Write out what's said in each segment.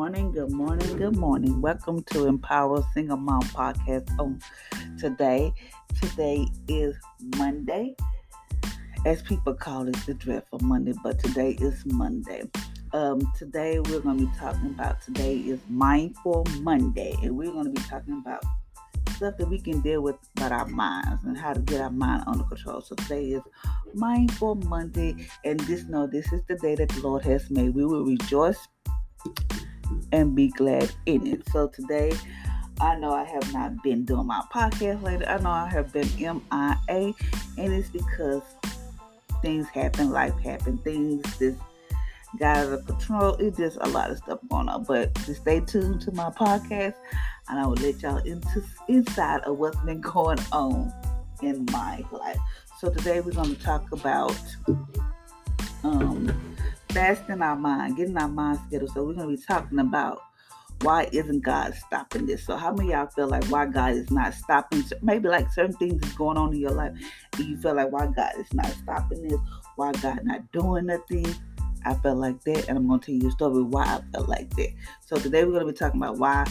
Morning, good morning, good morning. Welcome to Empower Single Mom Podcast on today. Today is Monday. As people call it the dreadful Monday, but today is Monday. Um, today we're going to be talking about today is Mindful Monday, and we're going to be talking about stuff that we can deal with about our minds and how to get our mind under control. So today is Mindful Monday, and just know this is the day that the Lord has made. We will rejoice and be glad in it. So today, I know I have not been doing my podcast lately. I know I have been MIA, and it's because things happen, life happen, things just got out of control. It's just a lot of stuff going on. But stay tuned to my podcast, and I will let y'all into inside of what's been going on in my life. So today we're going to talk about um fasting our mind, getting our mind scheduled. So we're to be talking about why isn't God stopping this? So how many of y'all feel like why God is not stopping? Maybe like certain things is going on in your life, and you feel like why God is not stopping this? Why God not doing nothing? I felt like that, and I'm to tell you a story why I felt like that. So today we're to be talking about why,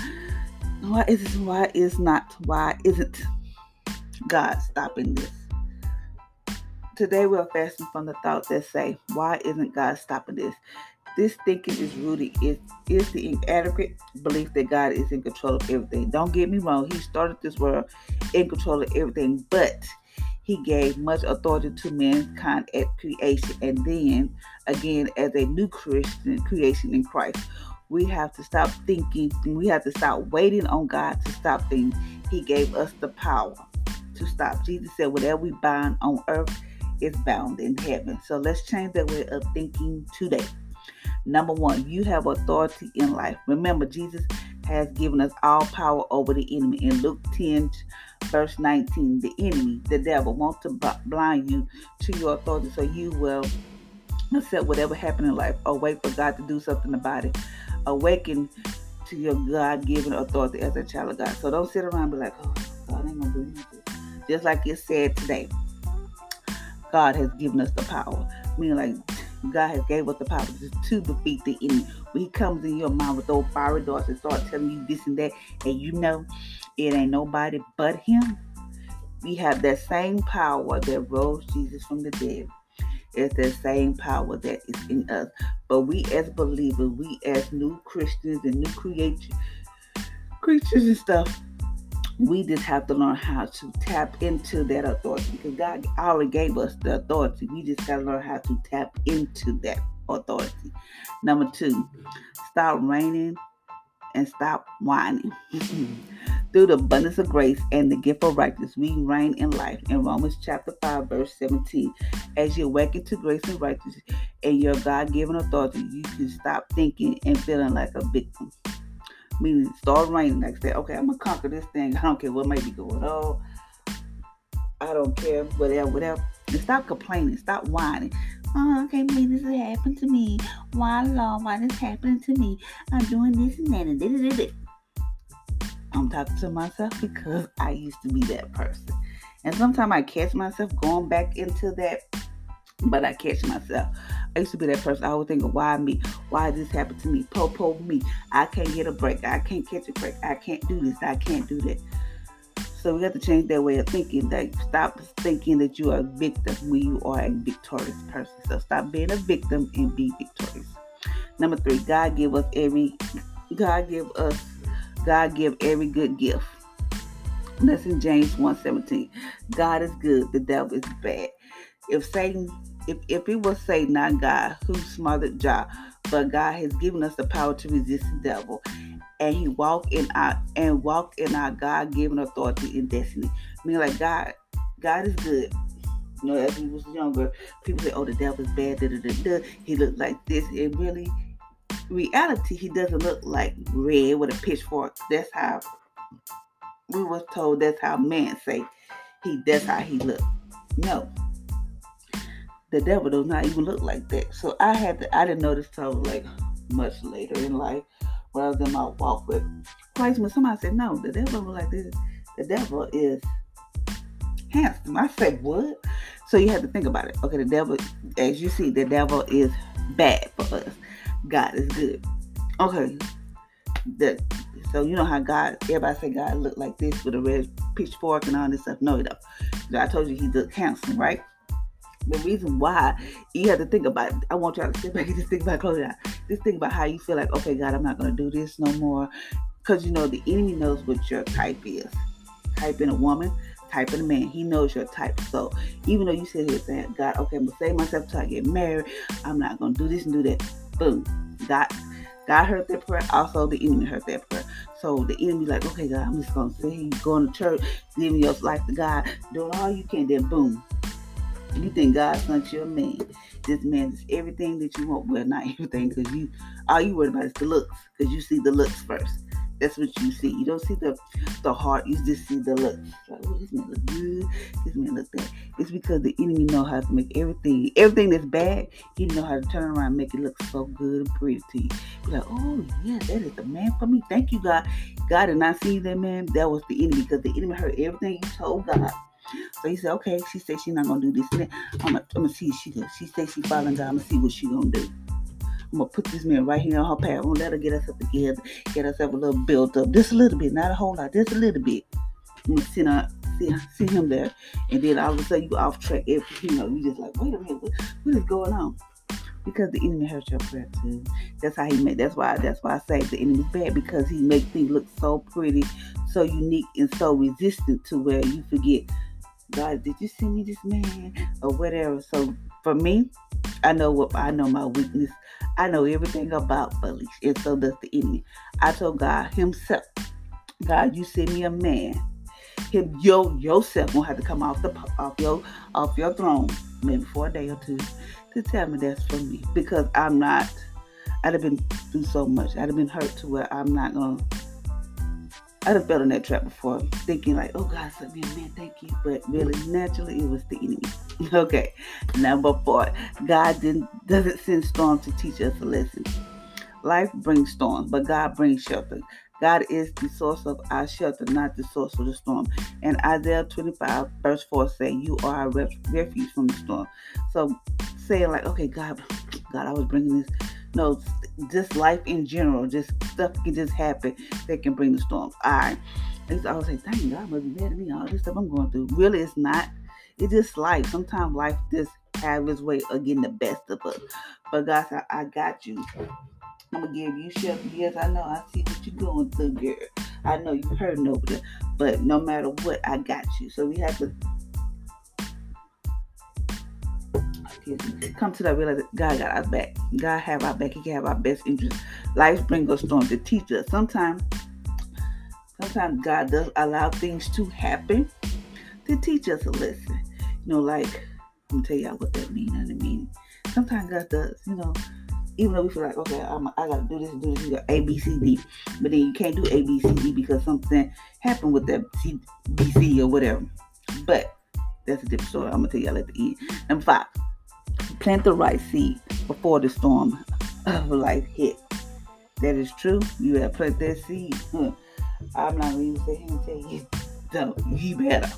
why is this, why is not, why isn't God stopping this? Today we're fasting from the thoughts that say, why isn't God stopping this? This thinking is rooted is, is the inadequate belief that God is in control of everything. Don't get me wrong, He started this world in control of everything, but He gave much authority to mankind at creation. And then again, as a new Christian creation in Christ, we have to stop thinking, we have to stop waiting on God to stop things. He gave us the power to stop. Jesus said, Whatever we bind on earth is bound in heaven. So let's change that way of thinking today. Number one, you have authority in life. Remember, Jesus has given us all power over the enemy. In Luke 10, verse 19, the enemy, the devil, wants to blind you to your authority so you will accept whatever happened in life or wait for God to do something about it. Awaken to your God given authority as a child of God. So don't sit around and be like, oh, God ain't gonna do anything. Just like it said today. God has given us the power. Meaning like God has gave us the power to, defeat the enemy. When he comes in your mind with those fiery darts and start telling you this and that, and you know it ain't nobody but him. We have that same power that rose Jesus from the dead. It's the same power that is in us. But we as believers, we as new Christians and new creatures, creatures and stuff, we just have to learn how to tap into that authority because God already gave us the authority. We just got to learn how to tap into that authority. Number two, stop reigning and stop whining. Through the abundance of grace and the gift of righteousness, we reign in life. In Romans chapter 5, verse 17, as you awaken to grace and righteousness and your God given authority, you can stop thinking and feeling like a victim meaning start reigning next day. Okay, I'm gonna conquer this thing. I don't care what may be going on. I don't care, whatever, whatever. And stop complaining. Stop whining. Oh, okay, maybe this has happened to me. Why, Lord, why this happening to me? I'm doing this and that and this, and this, I'm talking to myself because I used to be that person. And sometimes I catch myself going back into that, but I catch myself. I used to be that person. I would think, why me? Why this happened to me? Po po me. I can't get a break. I can't catch a break. I can't do this. I can't do that. So we have to change that way of thinking. That stop thinking that you are a victim when you are a victorious person. So stop being a victim and be victorious. Number three, God give us every God give us God give every good gift. That's in James 1:17. God is good, the devil is bad. If Satan if, if it was say not God who smothered Jah, but God has given us the power to resist the devil, and He walk in our and walk in our God given authority and destiny. I mean, like God, God is good. You know, as he was younger, people say, "Oh, the devil is bad." Da, da, da, da. He looked like this. And really, reality, he doesn't look like red with a pitchfork. That's how we was told. That's how man say he. That's how he looked. No, the devil does not even look like that. So I had to, I didn't notice till like much later in life when I was in my walk with Christ. When somebody said, no, the devil look like this. The devil is handsome. I said, what? So you have to think about it. Okay, the devil, as you see, the devil is bad for us. God is good. Okay. That so you know how God everybody say God look like this with a red pitchfork and all this stuff. No, he don't. I told you he did handsome, right? The reason why you have to think about I want y'all to sit back and just think about closing out. Just think about how you feel like, okay, God, I'm not gonna do this no more. Cause you know the enemy knows what your type is. Type in a woman, type in a man. He knows your type. So even though you sit here saying, God, okay, I'm gonna save myself till I get married. I'm not gonna do this and do that. Boom. God God heard that prayer. Also, the enemy heard that prayer. So the enemy, like, okay, God, I'm just gonna say you going to church, living your life to God, doing all you can. Then boom, you think God sent you a man. This man is everything that you want. Well, not everything, because you all you worried about is the looks, because you see the looks first. That's what you see. You don't see the the heart. You just see the looks. Like, oh, this man look good. This man look bad. It's because the enemy know how to make everything everything that's bad. He know how to turn around and make it look so good and pretty to you. Be like, oh yeah, that is the man for me. Thank you, God. God did not see that man. That was the enemy because the enemy heard everything you told God. So he said, okay, she said she's not gonna do this. And I'm gonna, see she does. She said she following God. I'm gonna see what she gonna do. I'm gonna put this man right here on her path. I'm gonna let her get herself together, get herself a little built up, just a little bit, not a whole lot, just a little bit. I'm gonna see, see him there, and then all of a sudden you off track. Every, you know, you just like, wait a minute, what, what is going on? Because the enemy hurts your prayer too. That's how he made. That's why. That's why I say the enemy's bad because he makes things look so pretty, so unique, and so resistant to where you forget. God, did you send me this man or whatever? So for me, I know what I know my weakness. I know everything about bullies, and so does the enemy. I told God Himself, God, you send me a man. Him, yo, yourself gonna have to come off the off your off your throne, maybe for a day or two, to tell me that's for me because I'm not. I'd have been through so much. I'd have been hurt to where I'm not gonna I'd have fell in that trap before, thinking like, "Oh God, sent me a man, thank you," but really, naturally, it was the enemy. okay, number four, God didn't doesn't send storms to teach us a lesson. Life brings storms, but God brings shelter. God is the source of our shelter, not the source of the storm. And Isaiah 25, verse 4 say, You are our refuge from the storm. So saying like, okay, God, God, I was bringing this no, just life in general, just stuff can just happen that can bring the storms. All right. and I always say, thank God must be mad at me, all this stuff I'm going through. Really, it's not. It's just life. Sometimes life just have its way of getting the best of us. But God said, I got you. I'm gonna give you shelter. Yes, I know. I see what you're going through, girl. I know you're hurting over there. But no matter what, I got you. So we have to come to that realize God got our back. God have our back. He can have our best interest. Life brings us storms to teach us. Sometimes, sometimes God does allow things to happen to teach us a lesson. You know, like I'm gonna tell y'all what that means. I mean, sometimes God does. You know, even though we feel like okay, I'm, I gotta do this, do this, you got A, B, C, D, but then you can't do A, B, C, D because something happened with that C, B, C or whatever. But that's a different story. I'm gonna tell y'all at the end. Number five, Plant the right seed before the storm of life hit. That is true. You have planted that seed. I'm not even sitting here and tell you, don't. You better.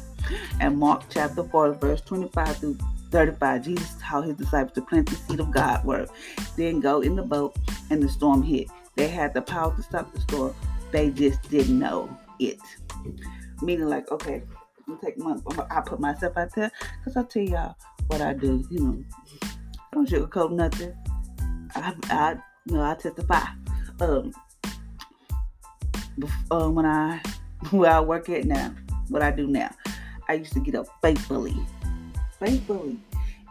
And Mark chapter 4, verse 25 through 35, Jesus taught his disciples to plant the seed of God word. Then go in the boat and the storm hit. They had the power to stop the storm. They just didn't know it. Meaning like, okay, I'm take my, I put myself out there because I tell y'all what I do. You know, I don't sugarcoat nothing. I, I, know, I testify. Um, uh, when I, where I work at now, what I do now, I used to get up faithfully, faithfully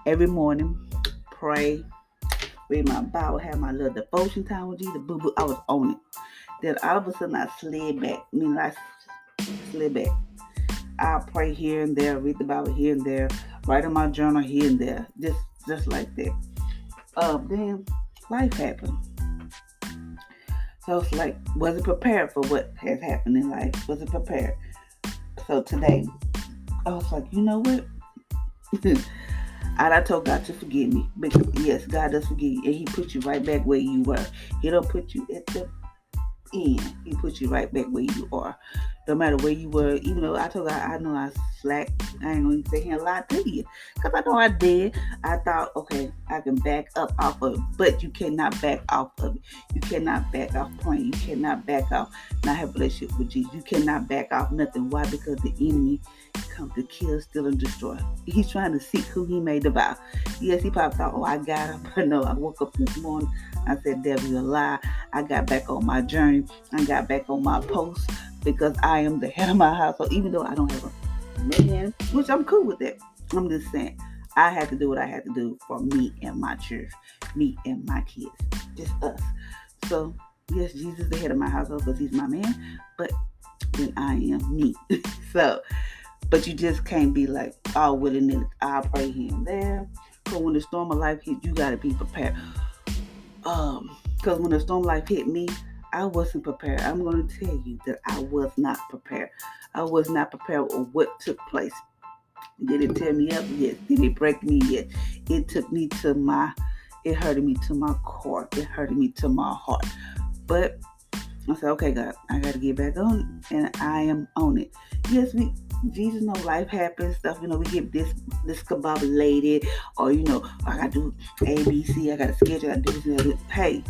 every morning, pray, read my Bible, have my little devotion time with Jesus. Boo boo, I was on it. Then all of a sudden I slid back. I mean, I slid back. I'll pray here and there, read the Bible here and there, write in my journal here and there, just just like that. Uh, then life happened. So it's like, wasn't prepared for what has happened in life. Wasn't prepared. So today, I was like, you know what? and I told God to forgive me. Because yes, God does forgive you. And He put you right back where you were. He don't put you at the in, he puts you right back where you are. No matter where you were, even though I told her I know I slacked, I ain't gonna say a lot to you. Cause I know I did. I thought, okay, I can back up off of it. But you cannot back off of it. You cannot back off praying. You cannot back off not have relationship with Jesus. You cannot back off nothing. Why? Because the enemy come to kill, steal, and destroy. He's trying to seek who he may devour. Yes, he probably thought, oh, I got him. But no, I woke up this morning. I said, devil, you a lie. I got back on my journey. I got back on my post because I am the head of my household, even though I don't have a man, which I'm cool with that. I'm just saying, I had to do what I had to do for me and my church, me and my kids, just us. So, yes, Jesus is the head of my household because he's my man, but then I am me. so, but you just can't be like all willing and I'll pray and there. Because when the storm of life hits, you got to be prepared. Um, because when the storm of life hit me, I wasn't prepared. I'm to tell you that I was not prepared. I was not prepared for what took place. Did it tear me up? Yes. Did it break me? Yes. It took me to my, it hurted me to my core. It hurted me to my heart. But I said, okay, God, I got to get back on, it and I am on it. Yes, we Jesus know life happens, stuff, you know, we get this discombobulated, or you know, I gotta do A, B, C, I gotta schedule, I do this, and that. Hey,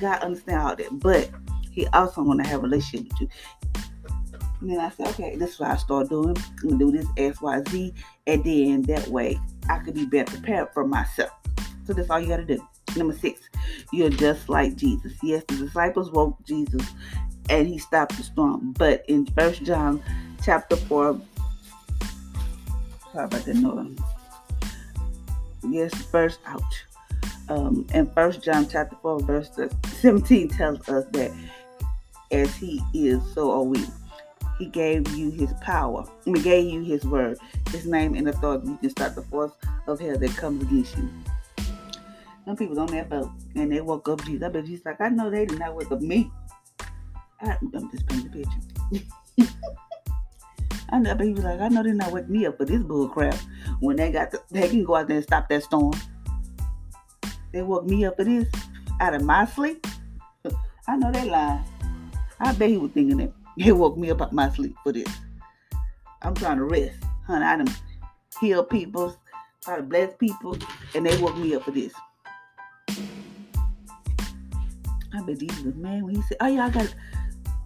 God understand all that, but He also wanna have a relationship with you. And then I said, okay, this is what I start doing. I'm gonna do this X, Y, Z, and then that way I could be better prepared for myself. So that's all you gotta do. Number six, you're just like Jesus. Yes, the disciples woke Jesus and he stopped the storm. But in First John chapter 4, sorry about that noise. Yes, first out. Um, and First John chapter 4, verse 17 tells us that as he is, so are we. He gave you his power. He gave you his word, his name and authority. You can start the force of hell that comes against you. Some people on that boat and they woke up Jesus. I bet Jesus like, I know they did not wake up me. I, am just painting the picture. I know, was like, I know they're not wake me up for this bull crap. When they got, to, they can go out there and stop that storm. They woke me up for this out of my sleep. I know they lying. I bet he was thinking that he woke me up out my sleep for this. I'm trying to rest, honey. I done heal people, try to bless people, and they woke me up for this. I bet Jesus was man when he said, "Oh yeah, I got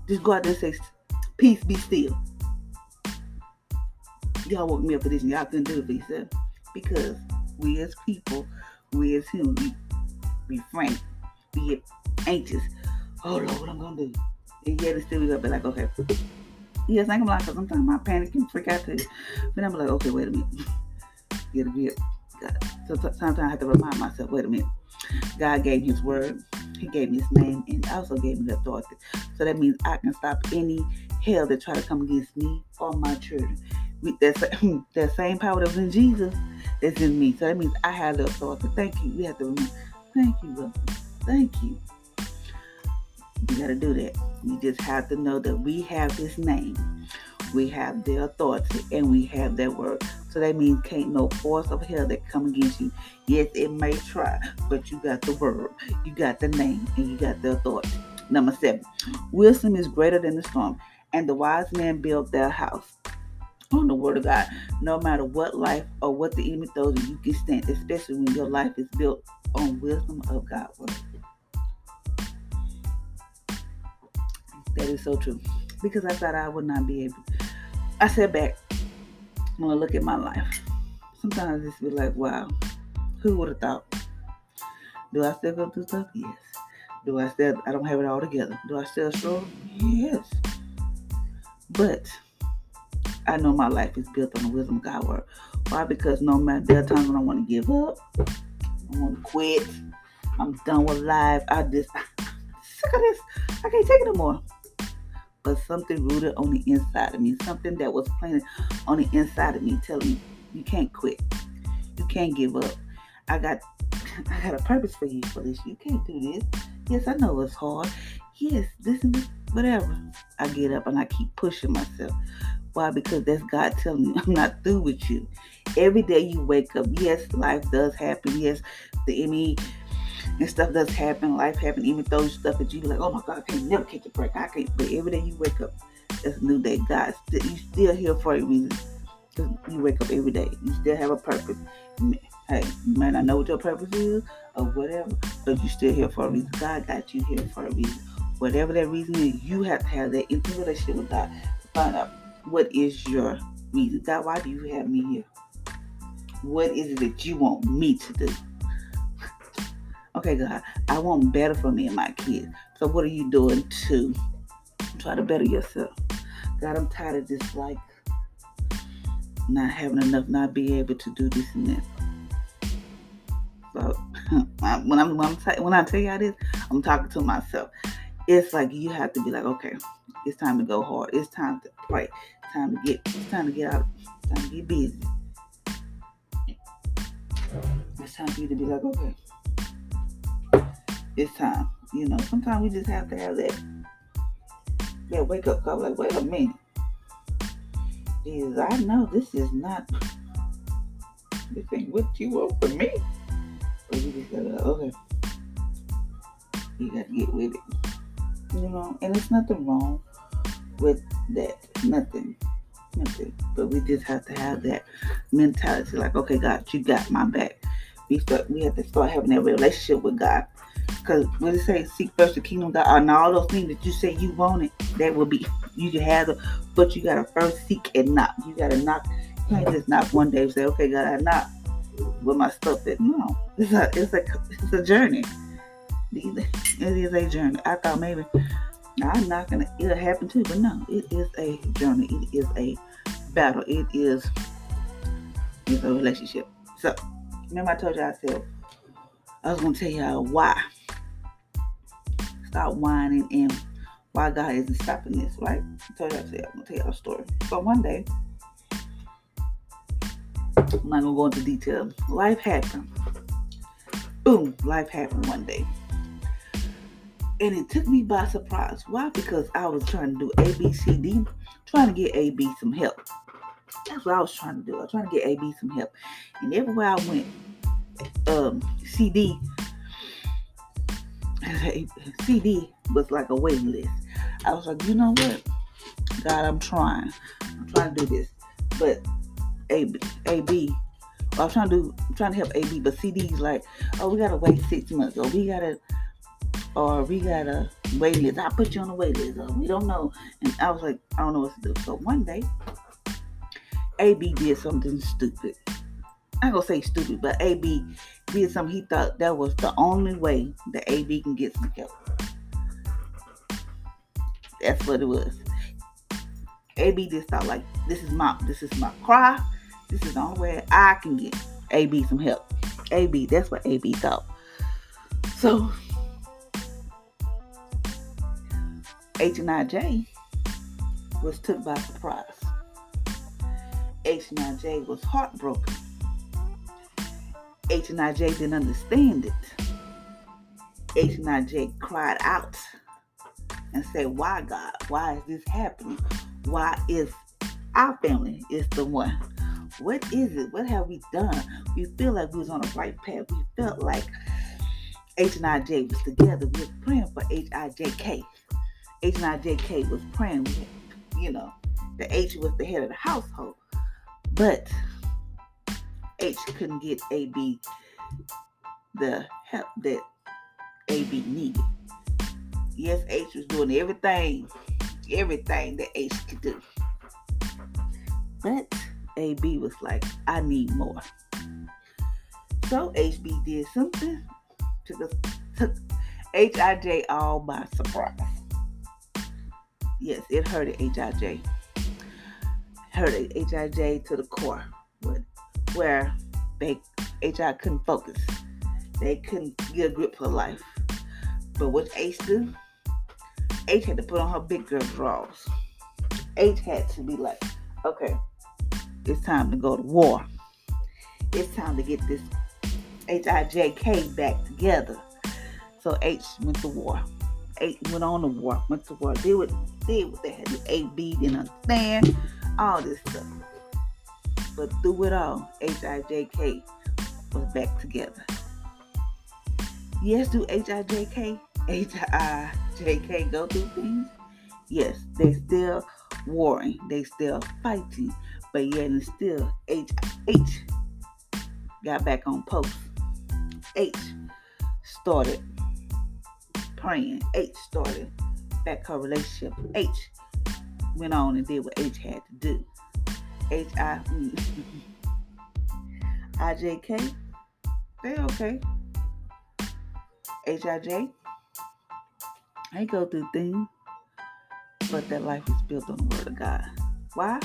just go out there and say, peace, be still." Y'all woke me up for this, and y'all couldn't do it for yourself because we as people, we as humans, we be frank, get anxious. Oh Lord, what I'm gonna do? And yet, it's still we gotta be like, okay. Yes, I gonna lie, because sometimes I panic and freak out too. But I'm like, okay, wait a minute. Get a grip. So sometimes I have to remind myself, wait a minute. God gave his word. He gave me his name and also gave me the authority. So that means I can stop any hell that try to come against me or my children. We, that's that same power that was in Jesus that's in me. So that means I have the authority. Thank you. We have to remember. Thank you. Thank you. You got to do that. You just have to know that we have his name. We have the authority and we have that word. So that means can't no force of hell that come against you. Yes, it may try, but you got the word, you got the name, and you got the authority. Number seven, wisdom is greater than the storm, and the wise man built their house on the word of God. No matter what life or what the enemy throws you, you can stand, especially when your life is built on wisdom of God's word. That is so true. Because I thought I would not be able. I sat back when I look at my life. Sometimes it's be like, wow, who would have thought? Do I still go through stuff? Yes. Do I still I don't have it all together? Do I still struggle? Yes. But I know my life is built on the wisdom of God word. Why? Because no matter there are times when I want to give up, I want to quit. I'm done with life. I just I'm sick of this. I can't take it anymore. but something rooted on the inside of me, something that was planted on the inside of me, telling me you can't quit, you can't give up. I got, I got a purpose for you for this. You can't do this. Yes, I know it's hard. Yes, this and this, whatever. I get up and I keep pushing myself. Why? Because that's God telling me I'm not through with you. Every day you wake up, yes, life does happen. Yes, the enemy and stuff does happen, life happen, even though stuff that you like, oh my God, I can't never catch a break. I can't. But every day you wake up, it's a new day. God, you still here for a reason. You wake up every day. You still have a purpose. Hey, you might not know what your purpose is or whatever, but you still here for a reason. God got you here for a reason. Whatever that reason is, you have to have that intimate relationship with God find out what is your reason. God, why do you have me here? What is it that you want me to do? Okay, God, I want better for me and my kids. So what are you doing to try to better yourself? God, I'm tired of this like not having enough, not being able to do this and that. So when I'm when, I'm when I tell y'all this, I'm talking to myself. It's like you have to be like, okay, it's time to go hard. It's time to pray. It's time to get. It's time to get out. It's time to get busy. It's time for you to be like, okay, it's time. You know, sometimes we just have to have that Yeah, wake up call. Like, wait a minute. Jesus, I know this is not this ain't what you want from me. But you just gotta okay. You gotta get with it. You know, and it's nothing wrong with that. Nothing. Nothing. But we just have to have that mentality like, okay, God, you got my back. We start we have to start having that relationship with God. Because when it say seek first the kingdom of God and all those things that you say you wanted, that will be you can have them, but you gotta first seek and knock. You gotta knock. You can't just knock one day and say, okay, God, I knock with my stuff. That no, it's a it's a it's a journey. It is a journey. I thought maybe I'm not gonna it'll happen too, but no, it is a journey. It is a battle. It is it's a relationship. So remember I told y'all I said I was gonna tell y'all why. Stop whining and why God isn't stopping this, right? I told y'all, I'm gonna tell y'all a story. So one day, I'm not gonna go into detail. Life happened. Boom, life happened one day. And it took me by surprise. Why? Because I was trying to do A, B, C, D, trying to get A, B some help. That's what I was trying to do. I was trying to get A, B some help. And everywhere I went, um, CD, CD was like a waiting list. I was like, you know what? God, I'm trying. I'm trying to do this. But AB, AB I'm trying to do, I'm trying to help AB, but CD's like, oh, we gotta wait six months, or we gotta, or we gotta wait list. I put you on the wait list, or we don't know. And I was like, I don't know what to do. So one day, AB did something stupid. I'm gonna say stupid, but AB did something he thought that was the only way that AB can get some help. That's what it was. AB just thought like this is my this is my cry. This is the only way I can get AB some help. AB, that's what AB thought. So H&IJ was took by surprise. H&IJ was heartbroken. H&IJ didn't understand it. H&IJ cried out and said, why God? Why is this happening? Why is our family is the one? What is it? What have we done? We feel like we was on the right path. We felt like H&IJ was together. We were praying for H-I-J-K. H and I J K was praying with. You know, the H was the head of the household. But H couldn't get AB the help that AB needed. Yes, H was doing everything, everything that H could do. But AB was like, I need more. So HB did something to the took HIJ all by surprise. Yes, it hurted HIJ. Hurted HIJ to the core where they HI couldn't focus. They couldn't get a grip for life. But what H do? H had to put on her big girl drawers. H had to be like, okay, it's time to go to war. It's time to get this HIJK back together. So H went to war. H went on to war, went to war, did what, did what they had to A, B, didn't understand, all this stuff. But through it all, HIJK was back together. Yes, do H-I-J-K, H-I-J-K go through things? Yes, they still warring. They still fighting. But yet and still H H got back on post. H started praying. H started back her relationship. H went on and did what H had to do. H I mm. I J K, they okay. H I J, they go through things, but their life is built on the Word of God. Why?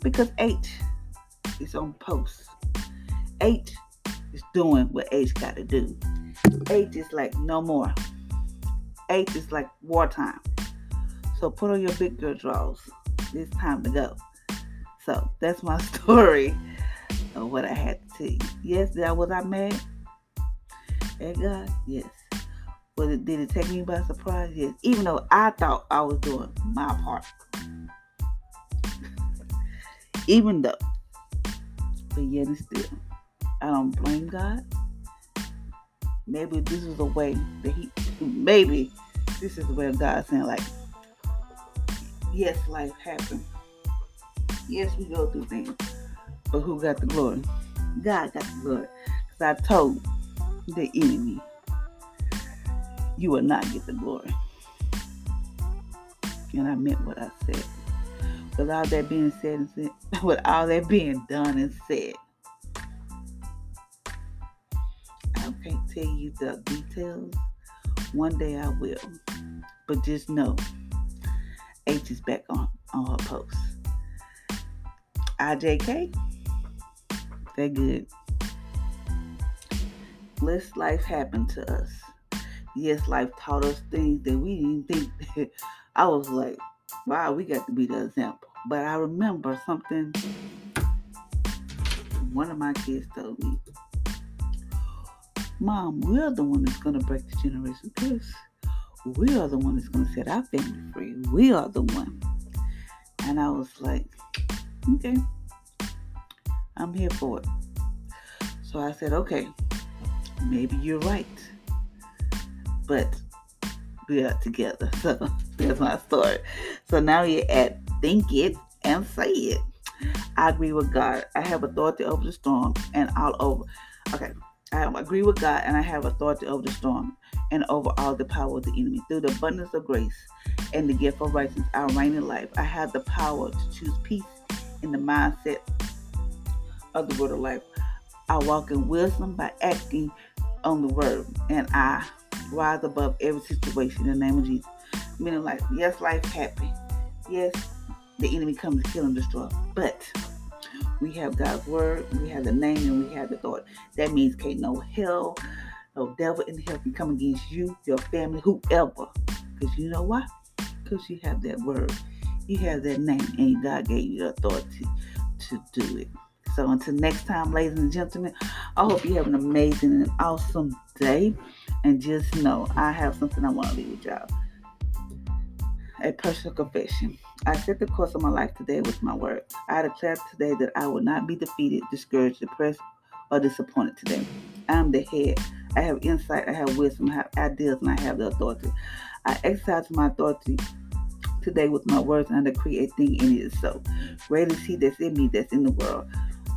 Because H is on post. H is doing what H got to do. H is like no more. H is like wartime. So put on your big girl drawers. It's time to go. So that's my story of what I had to tell you. Yes, that was I mad at God? Yes. Was it did it take me by surprise? Yes. Even though I thought I was doing my part. Even though. But yet and still. I don't blame God. Maybe this is a way that he maybe this is way God saying like yes, life happens. Yes, we go through things. But who got the glory? God got the glory. Because I told the enemy, you will not get the glory. And I meant what I said. With all that being said and said, with all that being done and said, I can't tell you the details. One day I will. But just know H is back on, on her post. IJK, they're good. Let life happen to us. Yes, life taught us things that we didn't think. I was like, wow, we got to be the example. But I remember something one of my kids told me. Mom, we're the one that's going to break the generation curse. We are the one that's going to set our family free. We are the one. And I was like, okay, I'm here for it. So I said, okay, maybe you're right. But we are together. So that's my story. So now you're at think it and say it. I agree with God. I have authority over the storm and all over. Okay. I agree with God and I have authority over the storm and over all the power of the enemy. Through the abundance of grace and the gift of righteousness, I reign in life. I have the power to choose peace in the mindset of the word of life. I walk in wisdom by acting on the word, and I rise above every situation in the name of Jesus. Meaning, like, yes, life happy. Yes, the enemy comes to kill and destroy, but we have God's word, we have the name, and we have the thought. That means can't no hell, no devil in hell can come against you, your family, whoever. Because you know why? Because you have that word. You have that name, and God gave you the authority to do it. So until next time, ladies and gentlemen, I hope you have an amazing and awesome day. And just know I have something I want to leave with y'all. A personal confession. I set the course of my life today with my word. I declare today that I will not be defeated, discouraged, depressed, or disappointed today. I am the head. I have insight, I have wisdom, I have ideas, and I have the authority. I exercise my authority today with my words and I decree a thing in it so. Great is he that's in me that's in the world.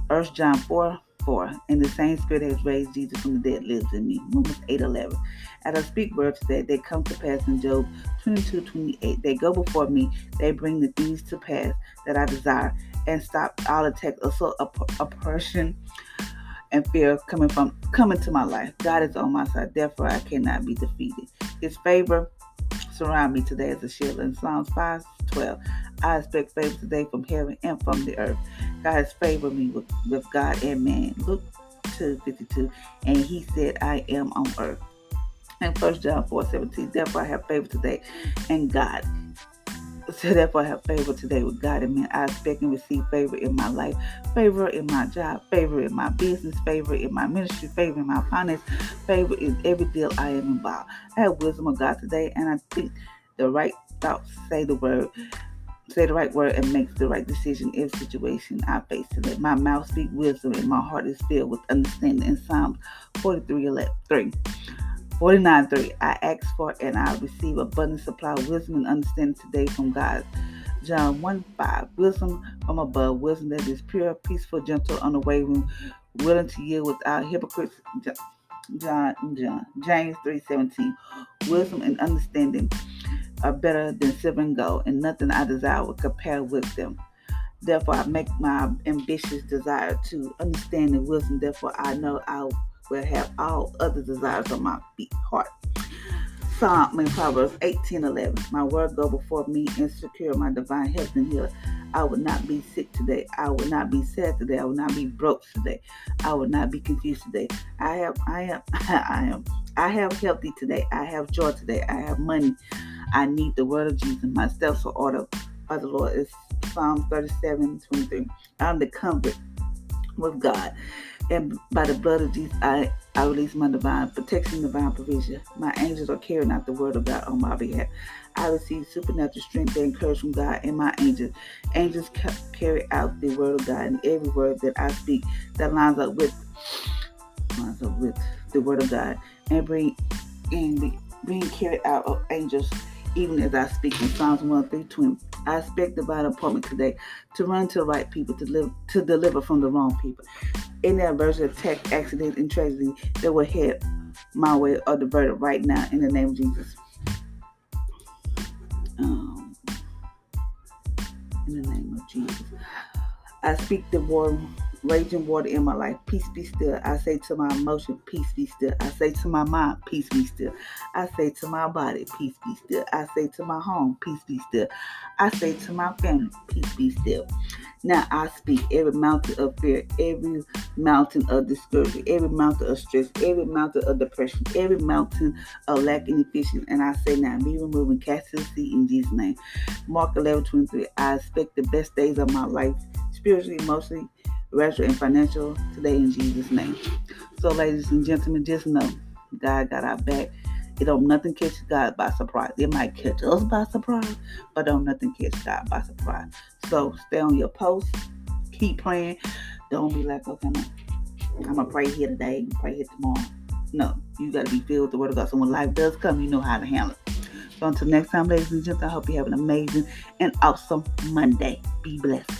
1 John 4 4. And the same spirit has raised Jesus from the dead lives in me. Romans 8 11. As I speak words that they come to pass in Job 22 28. They go before me, they bring the things to pass that I desire and stop all attacks, assault, oppression, and fear coming from coming to my life. God is on my side, therefore I cannot be defeated. His favor surround me today as a shield. In Psalms 5 12, I expect favor today from heaven and from the earth. God has favored me with, with God and man. Luke 2 52, and he said, I am on earth. And First John 4 17, therefore I have favor today and God. So therefore I have favor today with God and man. I expect and receive favor in my life, favor in my job, favor in my business, favor in my ministry, favor in my finance, favor in every deal I am involved. I have wisdom of God today and I think the right thoughts say the word say the right word and make the right decision in situation I face today. My mouth speak wisdom and my heart is filled with understanding. In Psalms 43 3. 49 3. I ask for and I receive abundant supply of wisdom and understanding today from God. John 1 5. Wisdom from above, wisdom that is pure, peaceful, gentle, unwavering, willing to yield without hypocrites. John, John, James 3 17. Wisdom and understanding are better than silver and gold, and nothing I desire will compare with them. Therefore, I make my ambitious desire to understand the wisdom. Therefore, I know I will have all other desires of my heart. Psalm in Proverbs 18 11. My word go before me and secure my divine health and healing. I will not be sick today. I will not be sad today. I will not be broke today. I will not be confused today. I have I am I am I have healthy today. I have joy today. I have money. I need the word of Jesus. My steps are ordered by the Lord. It's Psalm 37 23. I'm the comfort with God. And by the blood of Jesus, I, I release my divine protection, divine provision. My angels are carrying out the word of God on my behalf. I receive supernatural strength and courage from God and my angels. Angels carry out the word of God, and every word that I speak that lines up with lines up with the word of God, and bring in being carried out of angels even as I speak in Psalms 1 through 20. I expect divine appointment today to run to the right people, to live to deliver from the wrong people. Any adversity, attack, accident, and tragedy that will head my way are diverted right now in the name of Jesus. Um, in the name of Jesus. I speak the word raging water in my life. Peace be still. I say to my emotion, peace be still. I say to my mind, peace be still. I say to my body, peace be still. I say to my home, peace be still. I say to my family, peace be still. Now I speak every mountain of fear, every mountain of discouragement, every mountain of stress, every mountain of depression, every mountain of lack and efficiency. And I say now, be removed and cast to the sea in Jesus' name. Mark 11 23. I expect the best days of my life, spiritually, emotionally, racial, and financial today in Jesus' name. So, ladies and gentlemen, just know God got our back. It don't nothing catch God by surprise. It might catch us by surprise, but don't nothing catch God by surprise. So stay on your post. Keep praying. Don't be like, okay, I'm gonna pray here today, and pray here tomorrow. No, you gotta be filled with the word of God. So when life does come, you know how to handle it. So until next time, ladies and gentlemen, I hope you have an amazing and awesome Monday. Be blessed.